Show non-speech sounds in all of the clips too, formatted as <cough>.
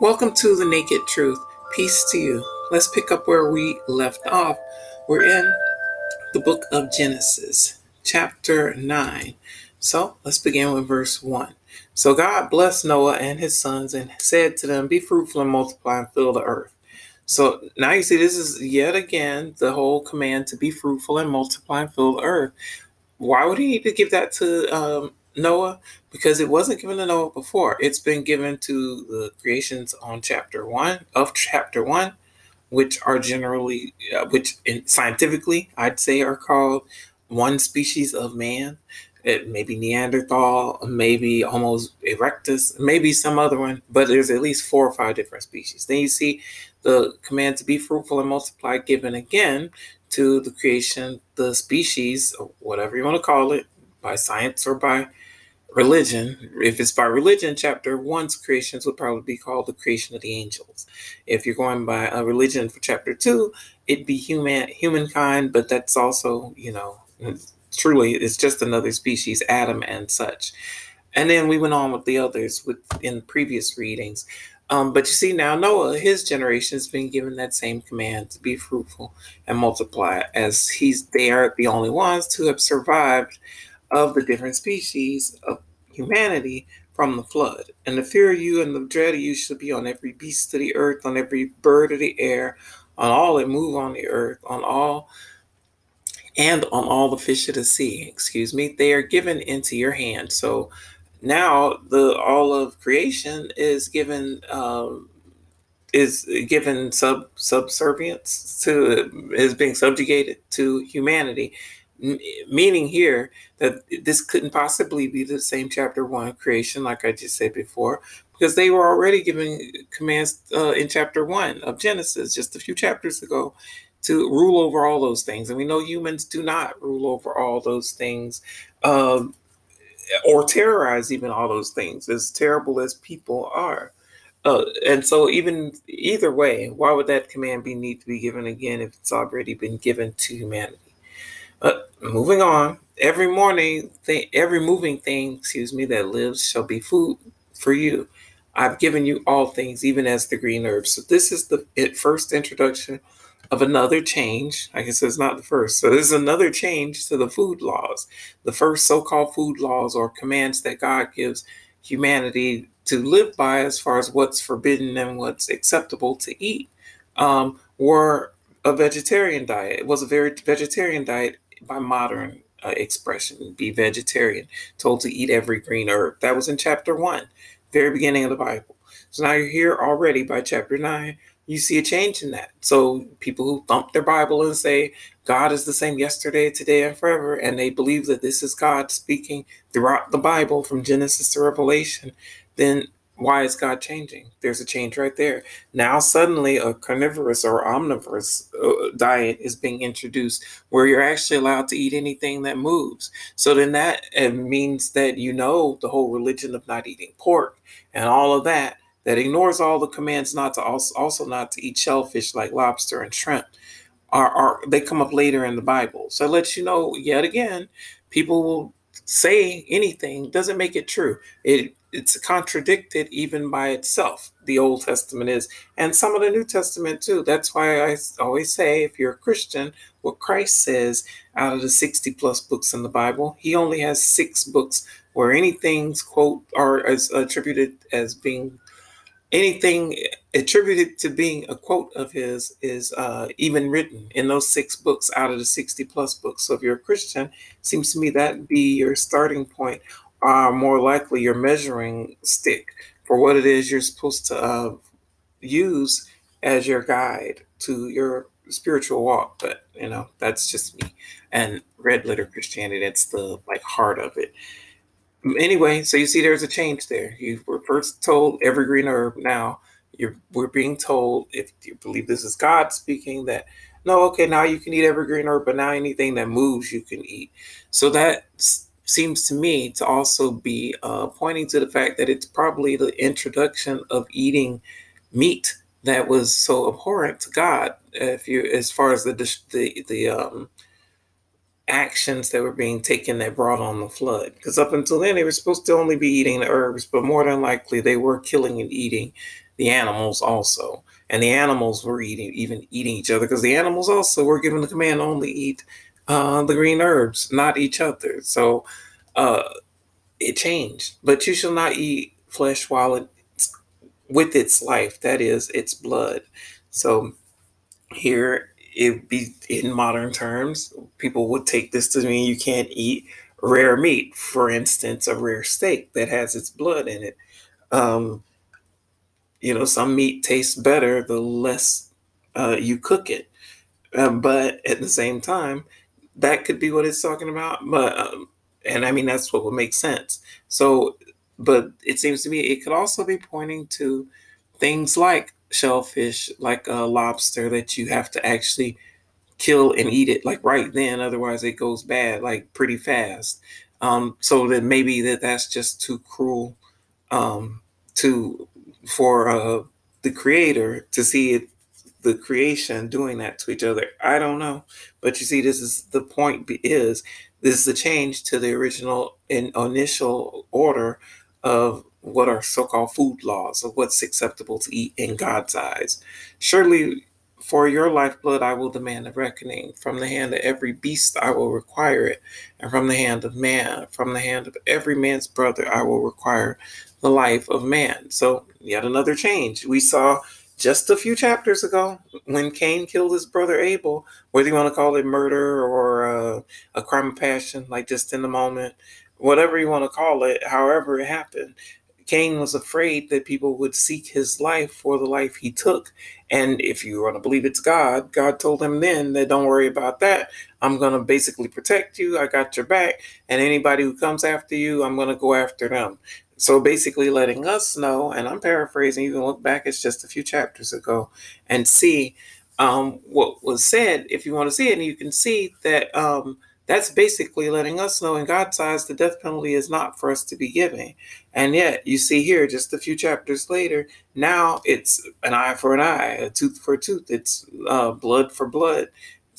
Welcome to the Naked Truth. Peace to you. Let's pick up where we left off. We're in the book of Genesis, chapter 9. So let's begin with verse 1. So God blessed Noah and his sons and said to them, Be fruitful and multiply and fill the earth. So now you see, this is yet again the whole command to be fruitful and multiply and fill the earth. Why would he need to give that to um, Noah because it wasn't given to Noah before. It's been given to the creations on chapter one of chapter one, which are generally, uh, which in, scientifically I'd say are called one species of man. It may be Neanderthal, maybe Homo erectus, maybe some other one, but there's at least four or five different species. Then you see the command to be fruitful and multiply given again to the creation, the species, whatever you want to call it, by science or by religion, if it's by religion, chapter one's creations would probably be called the creation of the angels. If you're going by a religion for chapter two, it'd be human humankind, but that's also, you know, truly it's just another species, Adam and such. And then we went on with the others with in previous readings. Um, but you see now Noah, his generation has been given that same command to be fruitful and multiply, as he's they are the only ones to have survived of the different species of humanity from the flood. And the fear of you and the dread of you should be on every beast of the earth, on every bird of the air, on all that move on the earth, on all and on all the fish of the sea. Excuse me. They are given into your hand. So now the all of creation is given um, is given sub subservience to is being subjugated to humanity meaning here that this couldn't possibly be the same chapter one creation, like I just said before, because they were already giving commands uh, in chapter one of Genesis just a few chapters ago to rule over all those things. And we know humans do not rule over all those things um, or terrorize even all those things, as terrible as people are. Uh, and so, even either way, why would that command be need to be given again if it's already been given to humanity? Uh, moving on. Every morning, every moving thing, excuse me, that lives shall be food for you. I've given you all things, even as the green herbs. So this is the it, first introduction of another change. I guess it's not the first. So this is another change to the food laws. The first so-called food laws or commands that God gives humanity to live by as far as what's forbidden and what's acceptable to eat um, were a vegetarian diet. It was a very vegetarian diet by modern uh, expression, be vegetarian, told to eat every green herb. That was in chapter one, very beginning of the Bible. So now you're here already by chapter nine. You see a change in that. So people who thump their Bible and say God is the same yesterday, today, and forever, and they believe that this is God speaking throughout the Bible from Genesis to Revelation, then why is God changing? There's a change right there. Now, suddenly, a carnivorous or omnivorous uh, diet is being introduced where you're actually allowed to eat anything that moves. So then that means that you know the whole religion of not eating pork and all of that, that ignores all the commands not to also, also not to eat shellfish like lobster and shrimp. Are, are they come up later in the Bible? So it lets you know yet again, people will say anything doesn't make it true. It it's contradicted even by itself. The Old Testament is, and some of the New Testament too. That's why I always say, if you're a Christian, what Christ says out of the 60 plus books in the Bible, he only has six books where anything's quote are as attributed as being anything attributed to being a quote of his is uh, even written in those six books out of the 60 plus books. So if you're a Christian, seems to me that be your starting point are more likely your measuring stick for what it is you're supposed to uh, use as your guide to your spiritual walk. But you know, that's just me. And red letter Christianity, that's the like heart of it. Anyway, so you see there's a change there. You were first told every green herb. Now you're we're being told if you believe this is God speaking that no, okay, now you can eat every green herb, but now anything that moves you can eat. So that's seems to me to also be uh, pointing to the fact that it's probably the introduction of eating meat that was so abhorrent to God. If you, as far as the the the um, actions that were being taken that brought on the flood. Because up until then, they were supposed to only be eating the herbs, but more than likely, they were killing and eating the animals also. And the animals were eating, even eating each other, because the animals also were given the command only eat uh, the green herbs, not each other. So uh, it changed. But you shall not eat flesh while it's with its life, that is, its blood. So here it be in modern terms, people would take this to mean you can't eat rare meat, for instance, a rare steak that has its blood in it. Um, you know, some meat tastes better the less uh, you cook it. Um, but at the same time, that could be what it's talking about. But um, and I mean that's what would make sense. So, but it seems to me it could also be pointing to things like shellfish, like a lobster, that you have to actually kill and eat it like right then, otherwise it goes bad like pretty fast. Um, so that maybe that that's just too cruel um, to for uh, the creator to see it the creation doing that to each other. I don't know, but you see, this is the point. Is this is a change to the original in, initial order of what are so-called food laws of what's acceptable to eat in God's eyes. Surely for your lifeblood I will demand a reckoning. From the hand of every beast I will require it, and from the hand of man, from the hand of every man's brother I will require the life of man. So yet another change. We saw just a few chapters ago when Cain killed his brother Abel, whether you want to call it murder or uh, a crime of passion, like just in the moment, whatever you want to call it, however it happened, Cain was afraid that people would seek his life for the life he took. And if you want to believe it's God, God told him then that don't worry about that. I'm going to basically protect you. I got your back. And anybody who comes after you, I'm going to go after them. So basically, letting us know, and I'm paraphrasing, you can look back, it's just a few chapters ago, and see um, what was said if you want to see it. And you can see that um, that's basically letting us know in God's eyes the death penalty is not for us to be giving. And yet, you see here, just a few chapters later, now it's an eye for an eye, a tooth for a tooth, it's uh, blood for blood.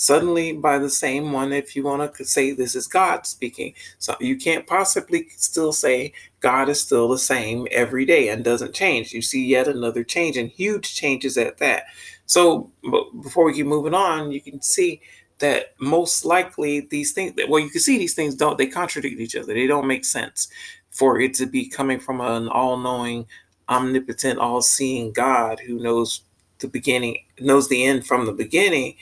Suddenly, by the same one, if you want to say this is God speaking, so you can't possibly still say God is still the same every day and doesn't change. You see yet another change and huge changes at that. So, before we keep moving on, you can see that most likely these things well you can see these things don't they contradict each other they don't make sense for it to be coming from an all-knowing omnipotent all-seeing god who knows the beginning knows the end from the beginning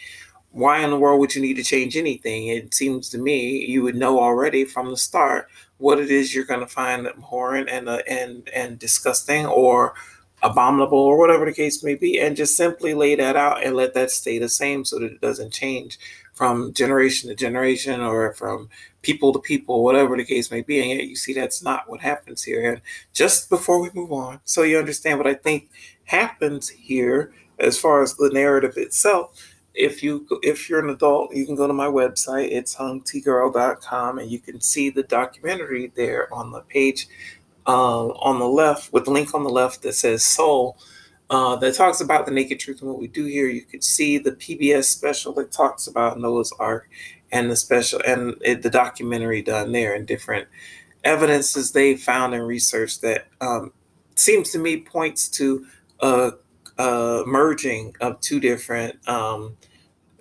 why in the world would you need to change anything it seems to me you would know already from the start what it is you're going to find abhorrent and uh, and and disgusting or abominable or whatever the case may be and just simply lay that out and let that stay the same so that it doesn't change from generation to generation or from people to people, whatever the case may be. And yet you see that's not what happens here. And just before we move on, so you understand what I think happens here as far as the narrative itself. If you if you're an adult, you can go to my website. It's hungtgirl.com and you can see the documentary there on the page uh, on the left with the link on the left that says soul uh, that talks about the naked truth and what we do here. You could see the PBS special that talks about Noah's Ark and the special and it, the documentary done there and different evidences they found and research that um, seems to me points to a, a merging of two different, um,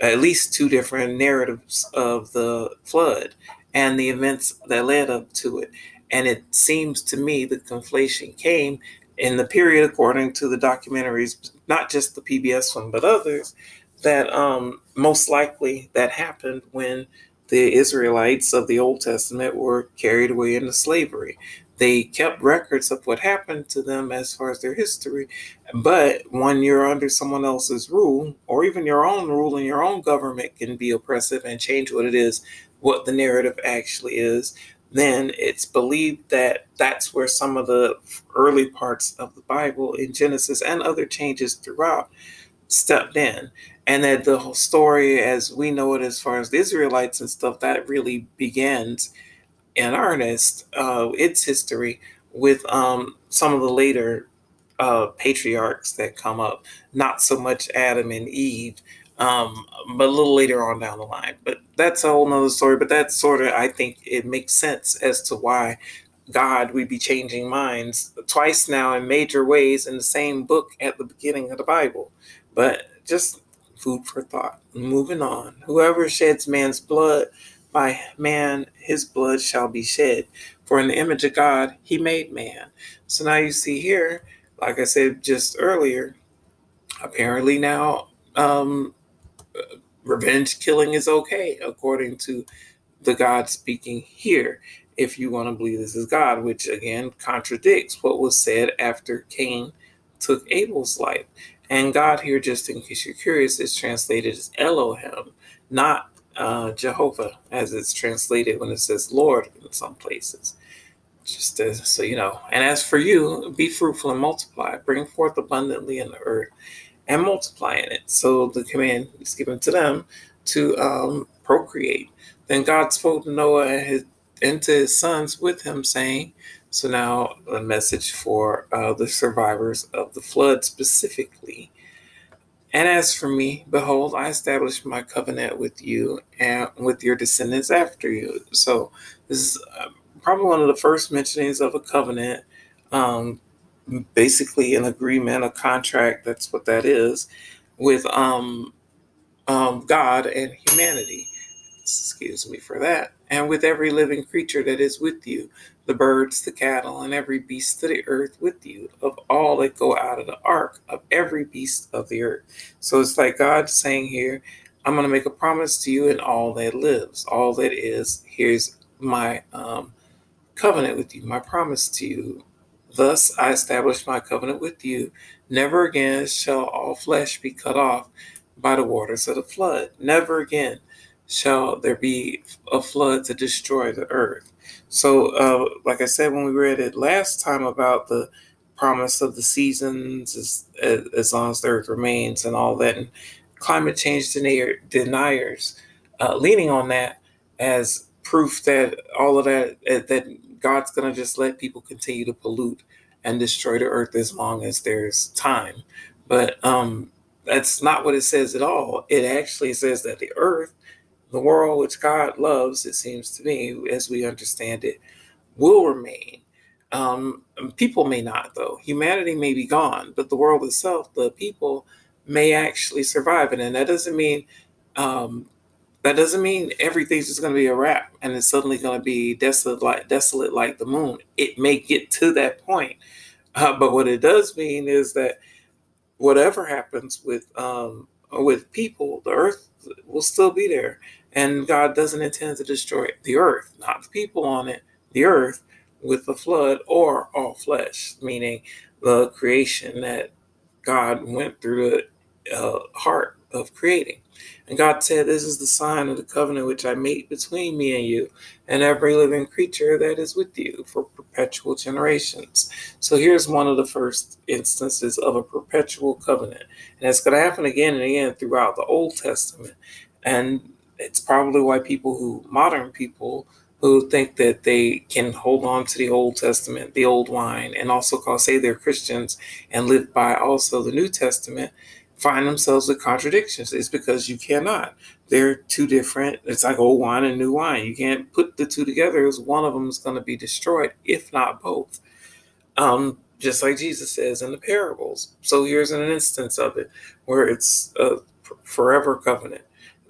at least two different narratives of the flood and the events that led up to it. And it seems to me the conflation came in the period, according to the documentaries, not just the PBS one, but others, that um, most likely that happened when the Israelites of the Old Testament were carried away into slavery. They kept records of what happened to them as far as their history. But when you're under someone else's rule, or even your own rule and your own government can be oppressive and change what it is, what the narrative actually is, then it's believed that that's where some of the early parts of the Bible in Genesis and other changes throughout stepped in. And that the whole story, as we know it, as far as the Israelites and stuff, that really begins in earnest uh, its history with um, some of the later uh, patriarchs that come up, not so much Adam and Eve, um, but a little later on down the line. But that's a whole nother story. But that's sort of, I think it makes sense as to why God would be changing minds twice now in major ways in the same book at the beginning of the Bible. But just food for thought. Moving on. Whoever sheds man's blood, by man his blood shall be shed. For in the image of God he made man. So now you see here, like I said just earlier, apparently now um, revenge killing is okay according to the God speaking here. If you want to believe this is God, which again contradicts what was said after Cain took Abel's life. And God here, just in case you're curious, is translated as Elohim, not uh, Jehovah, as it's translated when it says Lord in some places. Just as, so you know. And as for you, be fruitful and multiply, bring forth abundantly in the earth, and multiply in it. So the command is given to them to um, procreate. Then God spoke to Noah and, his, and to his sons with him, saying, so now a message for uh, the survivors of the flood specifically. And as for me, behold, I establish my covenant with you and with your descendants after you. So this is uh, probably one of the first mentionings of a covenant, um, basically an agreement, a contract. That's what that is with um, um, God and humanity. Excuse me for that. And with every living creature that is with you, the birds, the cattle, and every beast of the earth with you, of all that go out of the ark, of every beast of the earth. So it's like God saying here, I'm going to make a promise to you and all that lives, all that is. Here's my um, covenant with you, my promise to you. Thus I establish my covenant with you. Never again shall all flesh be cut off by the waters of the flood. Never again shall there be a flood to destroy the earth. So, uh, like I said when we read it last time about the promise of the seasons as, as long as the earth remains and all that, and climate change deniers, uh, leaning on that as proof that all of that, uh, that God's going to just let people continue to pollute and destroy the earth as long as there's time. But um, that's not what it says at all. It actually says that the earth the world which God loves, it seems to me, as we understand it, will remain. Um, people may not, though. Humanity may be gone, but the world itself, the people, may actually survive it. And that doesn't mean um, that doesn't mean everything's just going to be a wrap and it's suddenly going to be desolate like desolate like the moon. It may get to that point, uh, but what it does mean is that whatever happens with um, with people, the earth will still be there. And God doesn't intend to destroy the earth, not the people on it, the earth with the flood or all flesh, meaning the creation that God went through the uh, heart of creating. And God said, This is the sign of the covenant which I made between me and you and every living creature that is with you for perpetual generations. So here's one of the first instances of a perpetual covenant. And it's going to happen again and again throughout the Old Testament. And it's probably why people who modern people who think that they can hold on to the Old Testament, the old wine, and also call say they're Christians and live by also the New Testament, find themselves with contradictions. It's because you cannot. They're two different. It's like old wine and new wine. You can't put the two together. As one of them is going to be destroyed, if not both. Um, just like Jesus says in the parables. So here's an instance of it where it's a forever covenant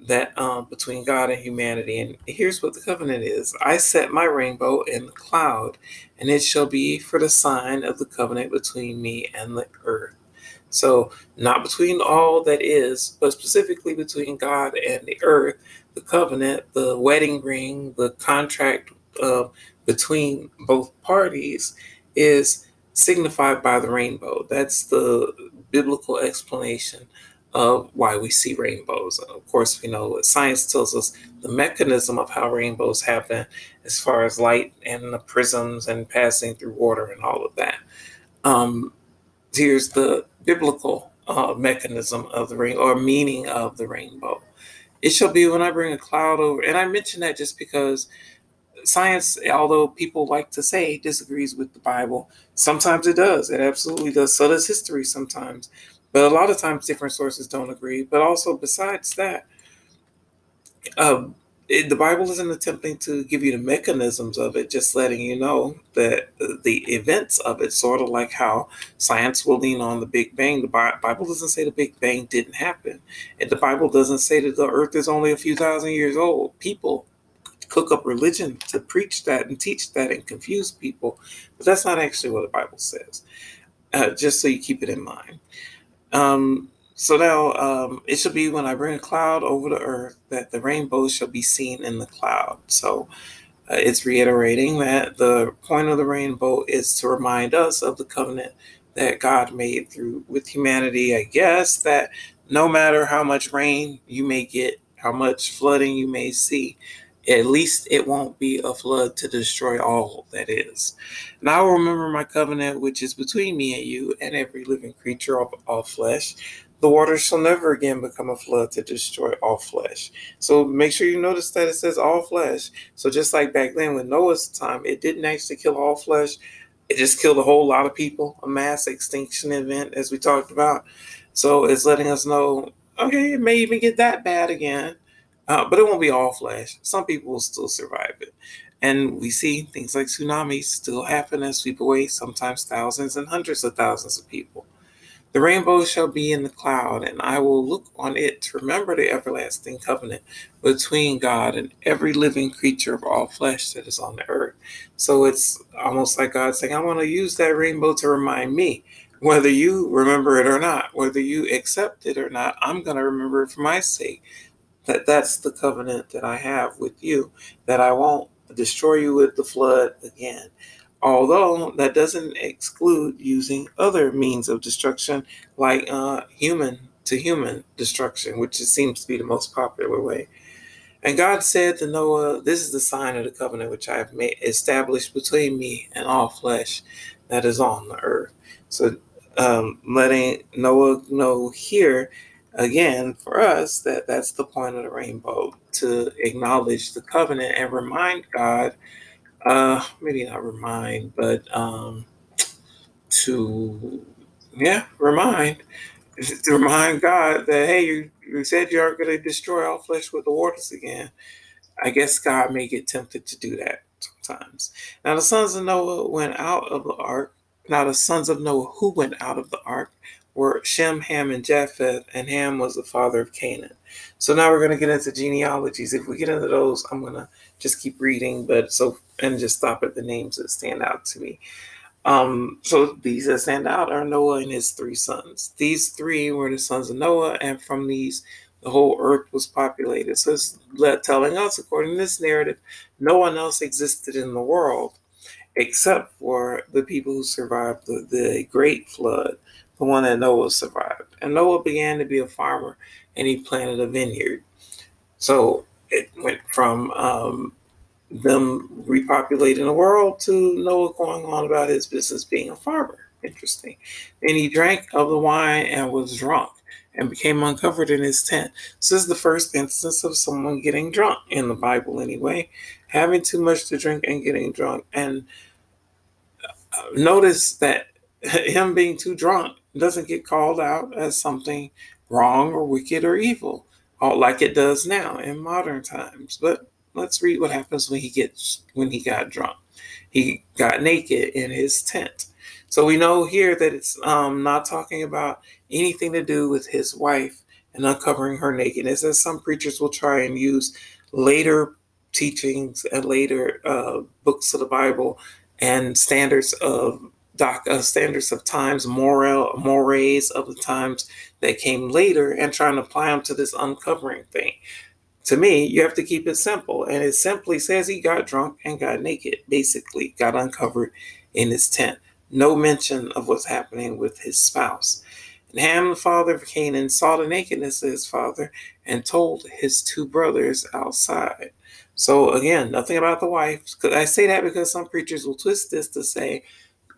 that um, between God and humanity. And here's what the covenant is I set my rainbow in the cloud, and it shall be for the sign of the covenant between me and the earth. So, not between all that is, but specifically between God and the earth, the covenant, the wedding ring, the contract uh, between both parties is signified by the rainbow. That's the biblical explanation of why we see rainbows. Of course, we know what science tells us the mechanism of how rainbows happen as far as light and the prisms and passing through water and all of that. Um, here's the biblical uh, mechanism of the rain or meaning of the rainbow. It shall be when I bring a cloud over, and I mention that just because science, although people like to say disagrees with the Bible, sometimes it does. It absolutely does. So does history sometimes. But a lot of times, different sources don't agree. But also, besides that, um, it, the Bible isn't attempting to give you the mechanisms of it, just letting you know that the events of it, sort of like how science will lean on the Big Bang. The Bible doesn't say the Big Bang didn't happen. And the Bible doesn't say that the earth is only a few thousand years old. People cook up religion to preach that and teach that and confuse people. But that's not actually what the Bible says, uh, just so you keep it in mind. Um, so now um, it shall be when I bring a cloud over the earth that the rainbow shall be seen in the cloud. So uh, it's reiterating that the point of the rainbow is to remind us of the covenant that God made through with humanity. I guess that no matter how much rain you may get, how much flooding you may see, at least it won't be a flood to destroy all that is. And I will remember my covenant, which is between me and you and every living creature of all flesh, the waters shall never again become a flood to destroy all flesh. So make sure you notice that it says all flesh. So just like back then with Noah's time, it didn't actually kill all flesh. It just killed a whole lot of people, a mass extinction event, as we talked about. So it's letting us know, okay, it may even get that bad again, uh, but it won't be all flesh. Some people will still survive it. And we see things like tsunamis still happen and sweep away sometimes thousands and hundreds of thousands of people. The rainbow shall be in the cloud, and I will look on it to remember the everlasting covenant between God and every living creature of all flesh that is on the earth. So it's almost like God saying, I want to use that rainbow to remind me, whether you remember it or not, whether you accept it or not, I'm going to remember it for my sake. That that's the covenant that I have with you, that I won't destroy you with the flood again although that doesn't exclude using other means of destruction like uh, human to human destruction, which seems to be the most popular way. And God said to Noah, This is the sign of the covenant which I have made established between me and all flesh that is on the earth. So um, letting Noah know here again for us that that's the point of the rainbow to acknowledge the covenant and remind God uh maybe not remind but um to yeah remind <laughs> to remind god that hey you, you said you aren't going to destroy all flesh with the waters again. I guess god may get tempted to do that sometimes. Now the sons of noah went out of the ark. Now the sons of noah who went out of the ark were Shem, Ham, and Japheth, and Ham was the father of Canaan. So now we're going to get into genealogies. If we get into those, I'm going to just keep reading, but so and just stop at the names that stand out to me. Um, so these that stand out are Noah and his three sons. These three were the sons of Noah, and from these the whole earth was populated. So it's telling us, according to this narrative, no one else existed in the world except for the people who survived the, the great flood the one that Noah survived. And Noah began to be a farmer and he planted a vineyard. So it went from um, them repopulating the world to Noah going on about his business being a farmer. Interesting. Then he drank of the wine and was drunk and became uncovered in his tent. This is the first instance of someone getting drunk in the Bible, anyway, having too much to drink and getting drunk. And uh, notice that <laughs> him being too drunk doesn't get called out as something wrong or wicked or evil, like it does now in modern times. But let's read what happens when he gets when he got drunk. He got naked in his tent. So we know here that it's um, not talking about anything to do with his wife and uncovering her nakedness, as some preachers will try and use later teachings and later uh, books of the Bible and standards of doc, uh, standards of times, moral mores of the times that came later, and trying to apply them to this uncovering thing. To me, you have to keep it simple, and it simply says he got drunk and got naked. Basically, got uncovered in his tent. No mention of what's happening with his spouse. And Ham, the father of Canaan, saw the nakedness of his father and told his two brothers outside. So again, nothing about the wife. I say that because some preachers will twist this to say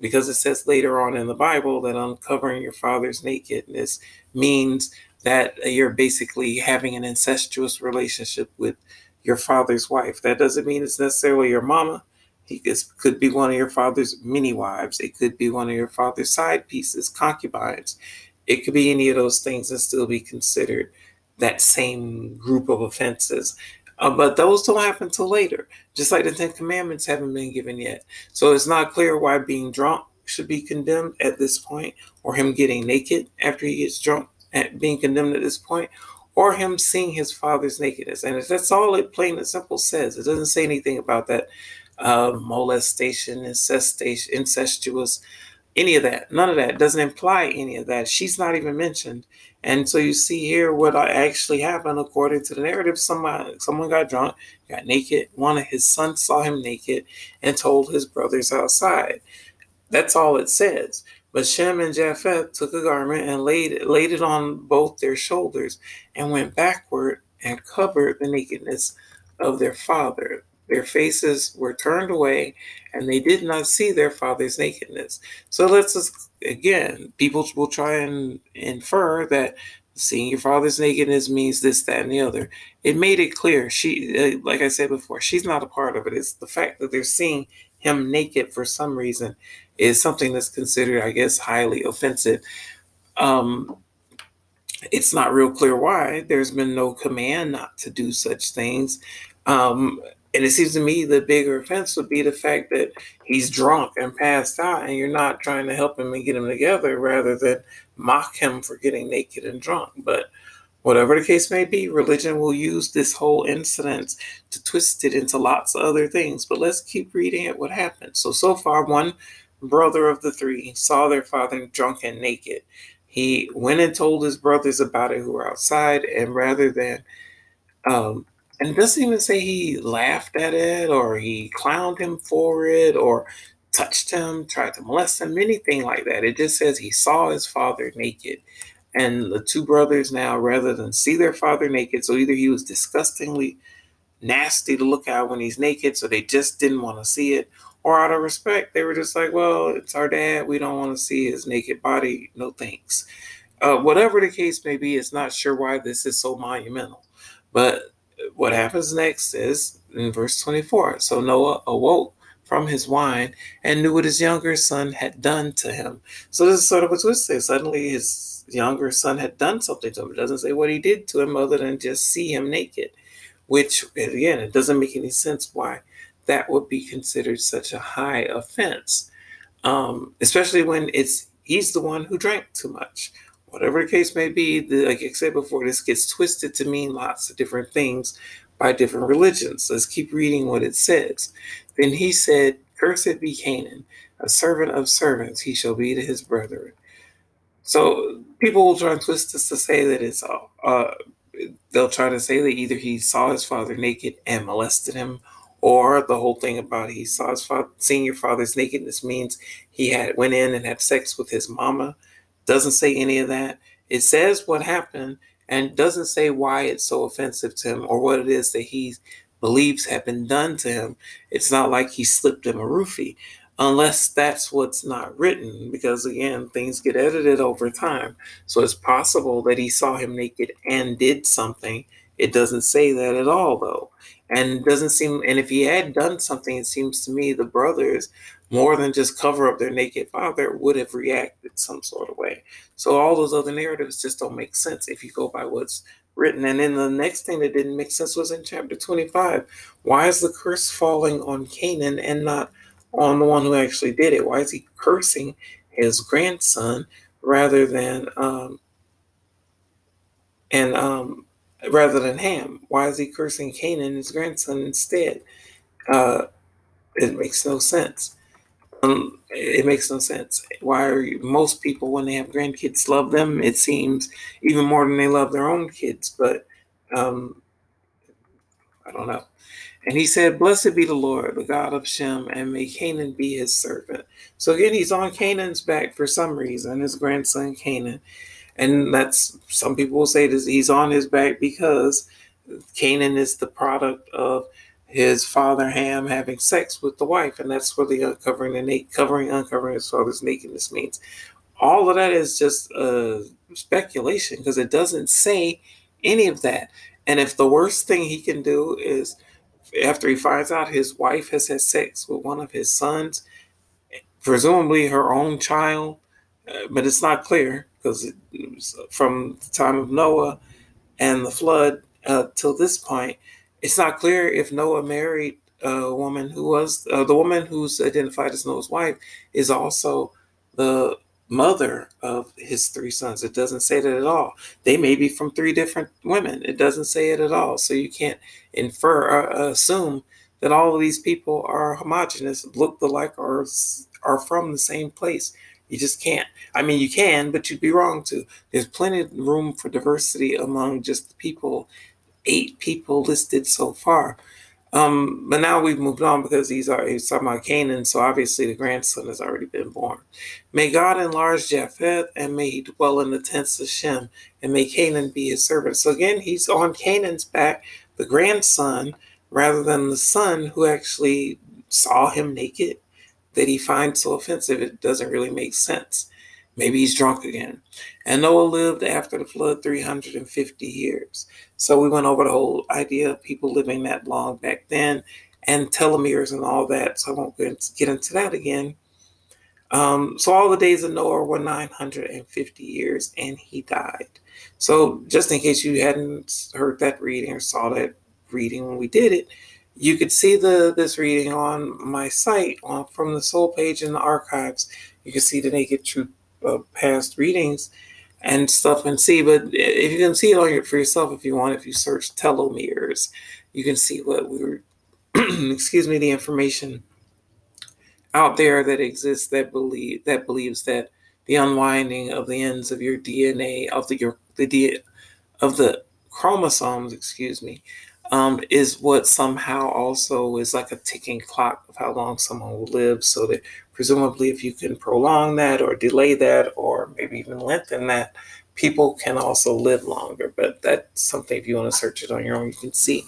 because it says later on in the Bible that uncovering your father's nakedness means that you're basically having an incestuous relationship with your father's wife. That doesn't mean it's necessarily your mama. He could be one of your father's many wives. It could be one of your father's side pieces, concubines. it could be any of those things and still be considered that same group of offenses. Uh, but those don't happen until later, just like the Ten Commandments haven't been given yet. So it's not clear why being drunk should be condemned at this point, or him getting naked after he gets drunk at being condemned at this point, or him seeing his father's nakedness. And that's all it plain and simple says. It doesn't say anything about that uh, molestation, incestation, incestuous, any of that. None of that. Doesn't imply any of that. She's not even mentioned. And so you see here what actually happened according to the narrative. Somebody, someone got drunk, got naked. One of his sons saw him naked and told his brothers outside. That's all it says. But Shem and Japheth took a garment and laid laid it on both their shoulders and went backward and covered the nakedness of their father. Their faces were turned away and they did not see their father's nakedness. So let's just, again, people will try and infer that seeing your father's nakedness means this, that, and the other. It made it clear. She, uh, like I said before, she's not a part of it. It's the fact that they're seeing him naked for some reason is something that's considered, I guess, highly offensive. Um, it's not real clear why. There's been no command not to do such things. Um, and it seems to me the bigger offense would be the fact that he's drunk and passed out, and you're not trying to help him and get him together rather than mock him for getting naked and drunk. But Whatever the case may be, religion will use this whole incident to twist it into lots of other things. But let's keep reading at what happened. So, so far, one brother of the three saw their father drunk and naked. He went and told his brothers about it who were outside, and rather than, um, and doesn't even say he laughed at it or he clowned him for it or touched him, tried to molest him, anything like that. It just says he saw his father naked and the two brothers now, rather than see their father naked, so either he was disgustingly nasty to look at when he's naked, so they just didn't want to see it, or out of respect, they were just like, well, it's our dad. We don't want to see his naked body. No thanks. Uh, whatever the case may be, it's not sure why this is so monumental. But what happens next is in verse 24. So Noah awoke from his wine and knew what his younger son had done to him. So this is sort of a twist there. Suddenly his younger son had done something to him. It doesn't say what he did to him other than just see him naked, which, again, it doesn't make any sense why that would be considered such a high offense, um, especially when it's he's the one who drank too much. Whatever the case may be, the, like I said before, this gets twisted to mean lots of different things by different religions. Let's keep reading what it says. Then he said, Cursed be Canaan, a servant of servants he shall be to his brethren. So people will try and twist this to say that it's uh, uh, they'll try to say that either he saw his father naked and molested him, or the whole thing about he saw his father seeing your father's nakedness means he had went in and had sex with his mama. Doesn't say any of that. It says what happened and doesn't say why it's so offensive to him or what it is that he believes had been done to him. It's not like he slipped him a roofie unless that's what's not written, because again, things get edited over time. So it's possible that he saw him naked and did something. It doesn't say that at all, though. And doesn't seem, and if he had done something, it seems to me the brothers, more than just cover up their naked father, would have reacted some sort of way. So all those other narratives just don't make sense if you go by what's written. And then the next thing that didn't make sense was in chapter 25. Why is the curse falling on Canaan and not on the one who actually did it? Why is he cursing his grandson rather than um, and um, rather than Ham? Why is he cursing Canaan, his grandson, instead? Uh, it makes no sense. Um, it makes no sense. Why are you, most people, when they have grandkids, love them? It seems even more than they love their own kids. But um, I don't know. And he said, Blessed be the Lord, the God of Shem, and may Canaan be his servant. So again, he's on Canaan's back for some reason, his grandson Canaan. And that's some people will say this he's on his back because Canaan is the product of his father Ham having sex with the wife, and that's where the uncovering the na- covering uncovering his father's nakedness means. All of that is just uh, speculation because it doesn't say any of that. And if the worst thing he can do is after he finds out his wife has had sex with one of his sons, presumably her own child, uh, but it's not clear. because from the time of Noah and the flood uh, till this point. It's not clear if Noah married a woman who was uh, the woman who's identified as Noah's wife is also the mother of his three sons. It doesn't say that at all. They may be from three different women. It doesn't say it at all. So you can't infer or assume that all of these people are homogenous, look alike, or are from the same place. You just can't. I mean, you can, but you'd be wrong to. There's plenty of room for diversity among just the people, eight people listed so far. Um, but now we've moved on because these are he's talking about Canaan, so obviously the grandson has already been born. May God enlarge Japheth, and may he dwell in the tents of Shem, and may Canaan be his servant. So again, he's on Canaan's back, the grandson, rather than the son who actually saw him naked, that he finds so offensive. It doesn't really make sense. Maybe he's drunk again. And Noah lived after the flood 350 years. So we went over the whole idea of people living that long back then and telomeres and all that. So I won't get into that again. Um, so all the days of Noah were 950 years and he died. So just in case you hadn't heard that reading or saw that reading when we did it, you could see the this reading on my site on, from the soul page in the archives. You can see the Naked Truth uh, past readings and stuff and see. But if you can see it on your, for yourself, if you want, if you search telomeres, you can see what we were. <clears throat> excuse me, the information out there that exists that believe that believes that the unwinding of the ends of your DNA of the your the of the chromosomes, excuse me, um, is what somehow also is like a ticking clock of how long someone will live. So that presumably, if you can prolong that or delay that or maybe even lengthen that, people can also live longer. But that's something, if you want to search it on your own, you can see.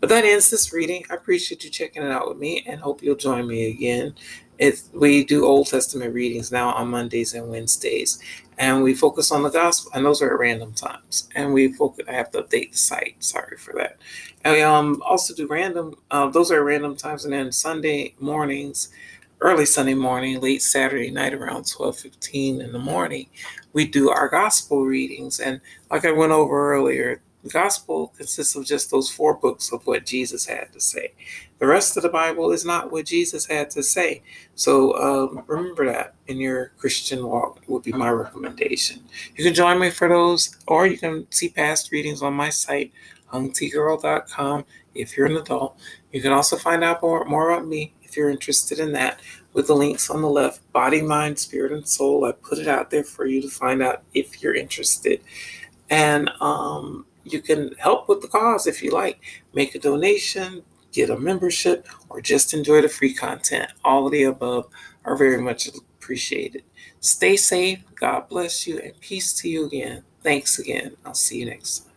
But that ends this reading. I appreciate you checking it out with me and hope you'll join me again. It's, we do Old Testament readings now on Mondays and Wednesdays, and we focus on the gospel, and those are at random times. And we focus. I have to update the site. Sorry for that. And we um, also do random. Uh, those are random times, and then Sunday mornings, early Sunday morning, late Saturday night around twelve fifteen in the morning, we do our gospel readings. And like I went over earlier, the gospel consists of just those four books of what Jesus had to say. The rest of the Bible is not what Jesus had to say. So um, remember that in your Christian walk would be my recommendation. You can join me for those, or you can see past readings on my site, hungtgirl.com, if you're an adult. You can also find out more, more about me if you're interested in that with the links on the left body, mind, spirit, and soul. I put it out there for you to find out if you're interested. And um, you can help with the cause if you like. Make a donation, get a membership, or just enjoy the free content. All of the above are very much appreciated. Stay safe. God bless you and peace to you again. Thanks again. I'll see you next time.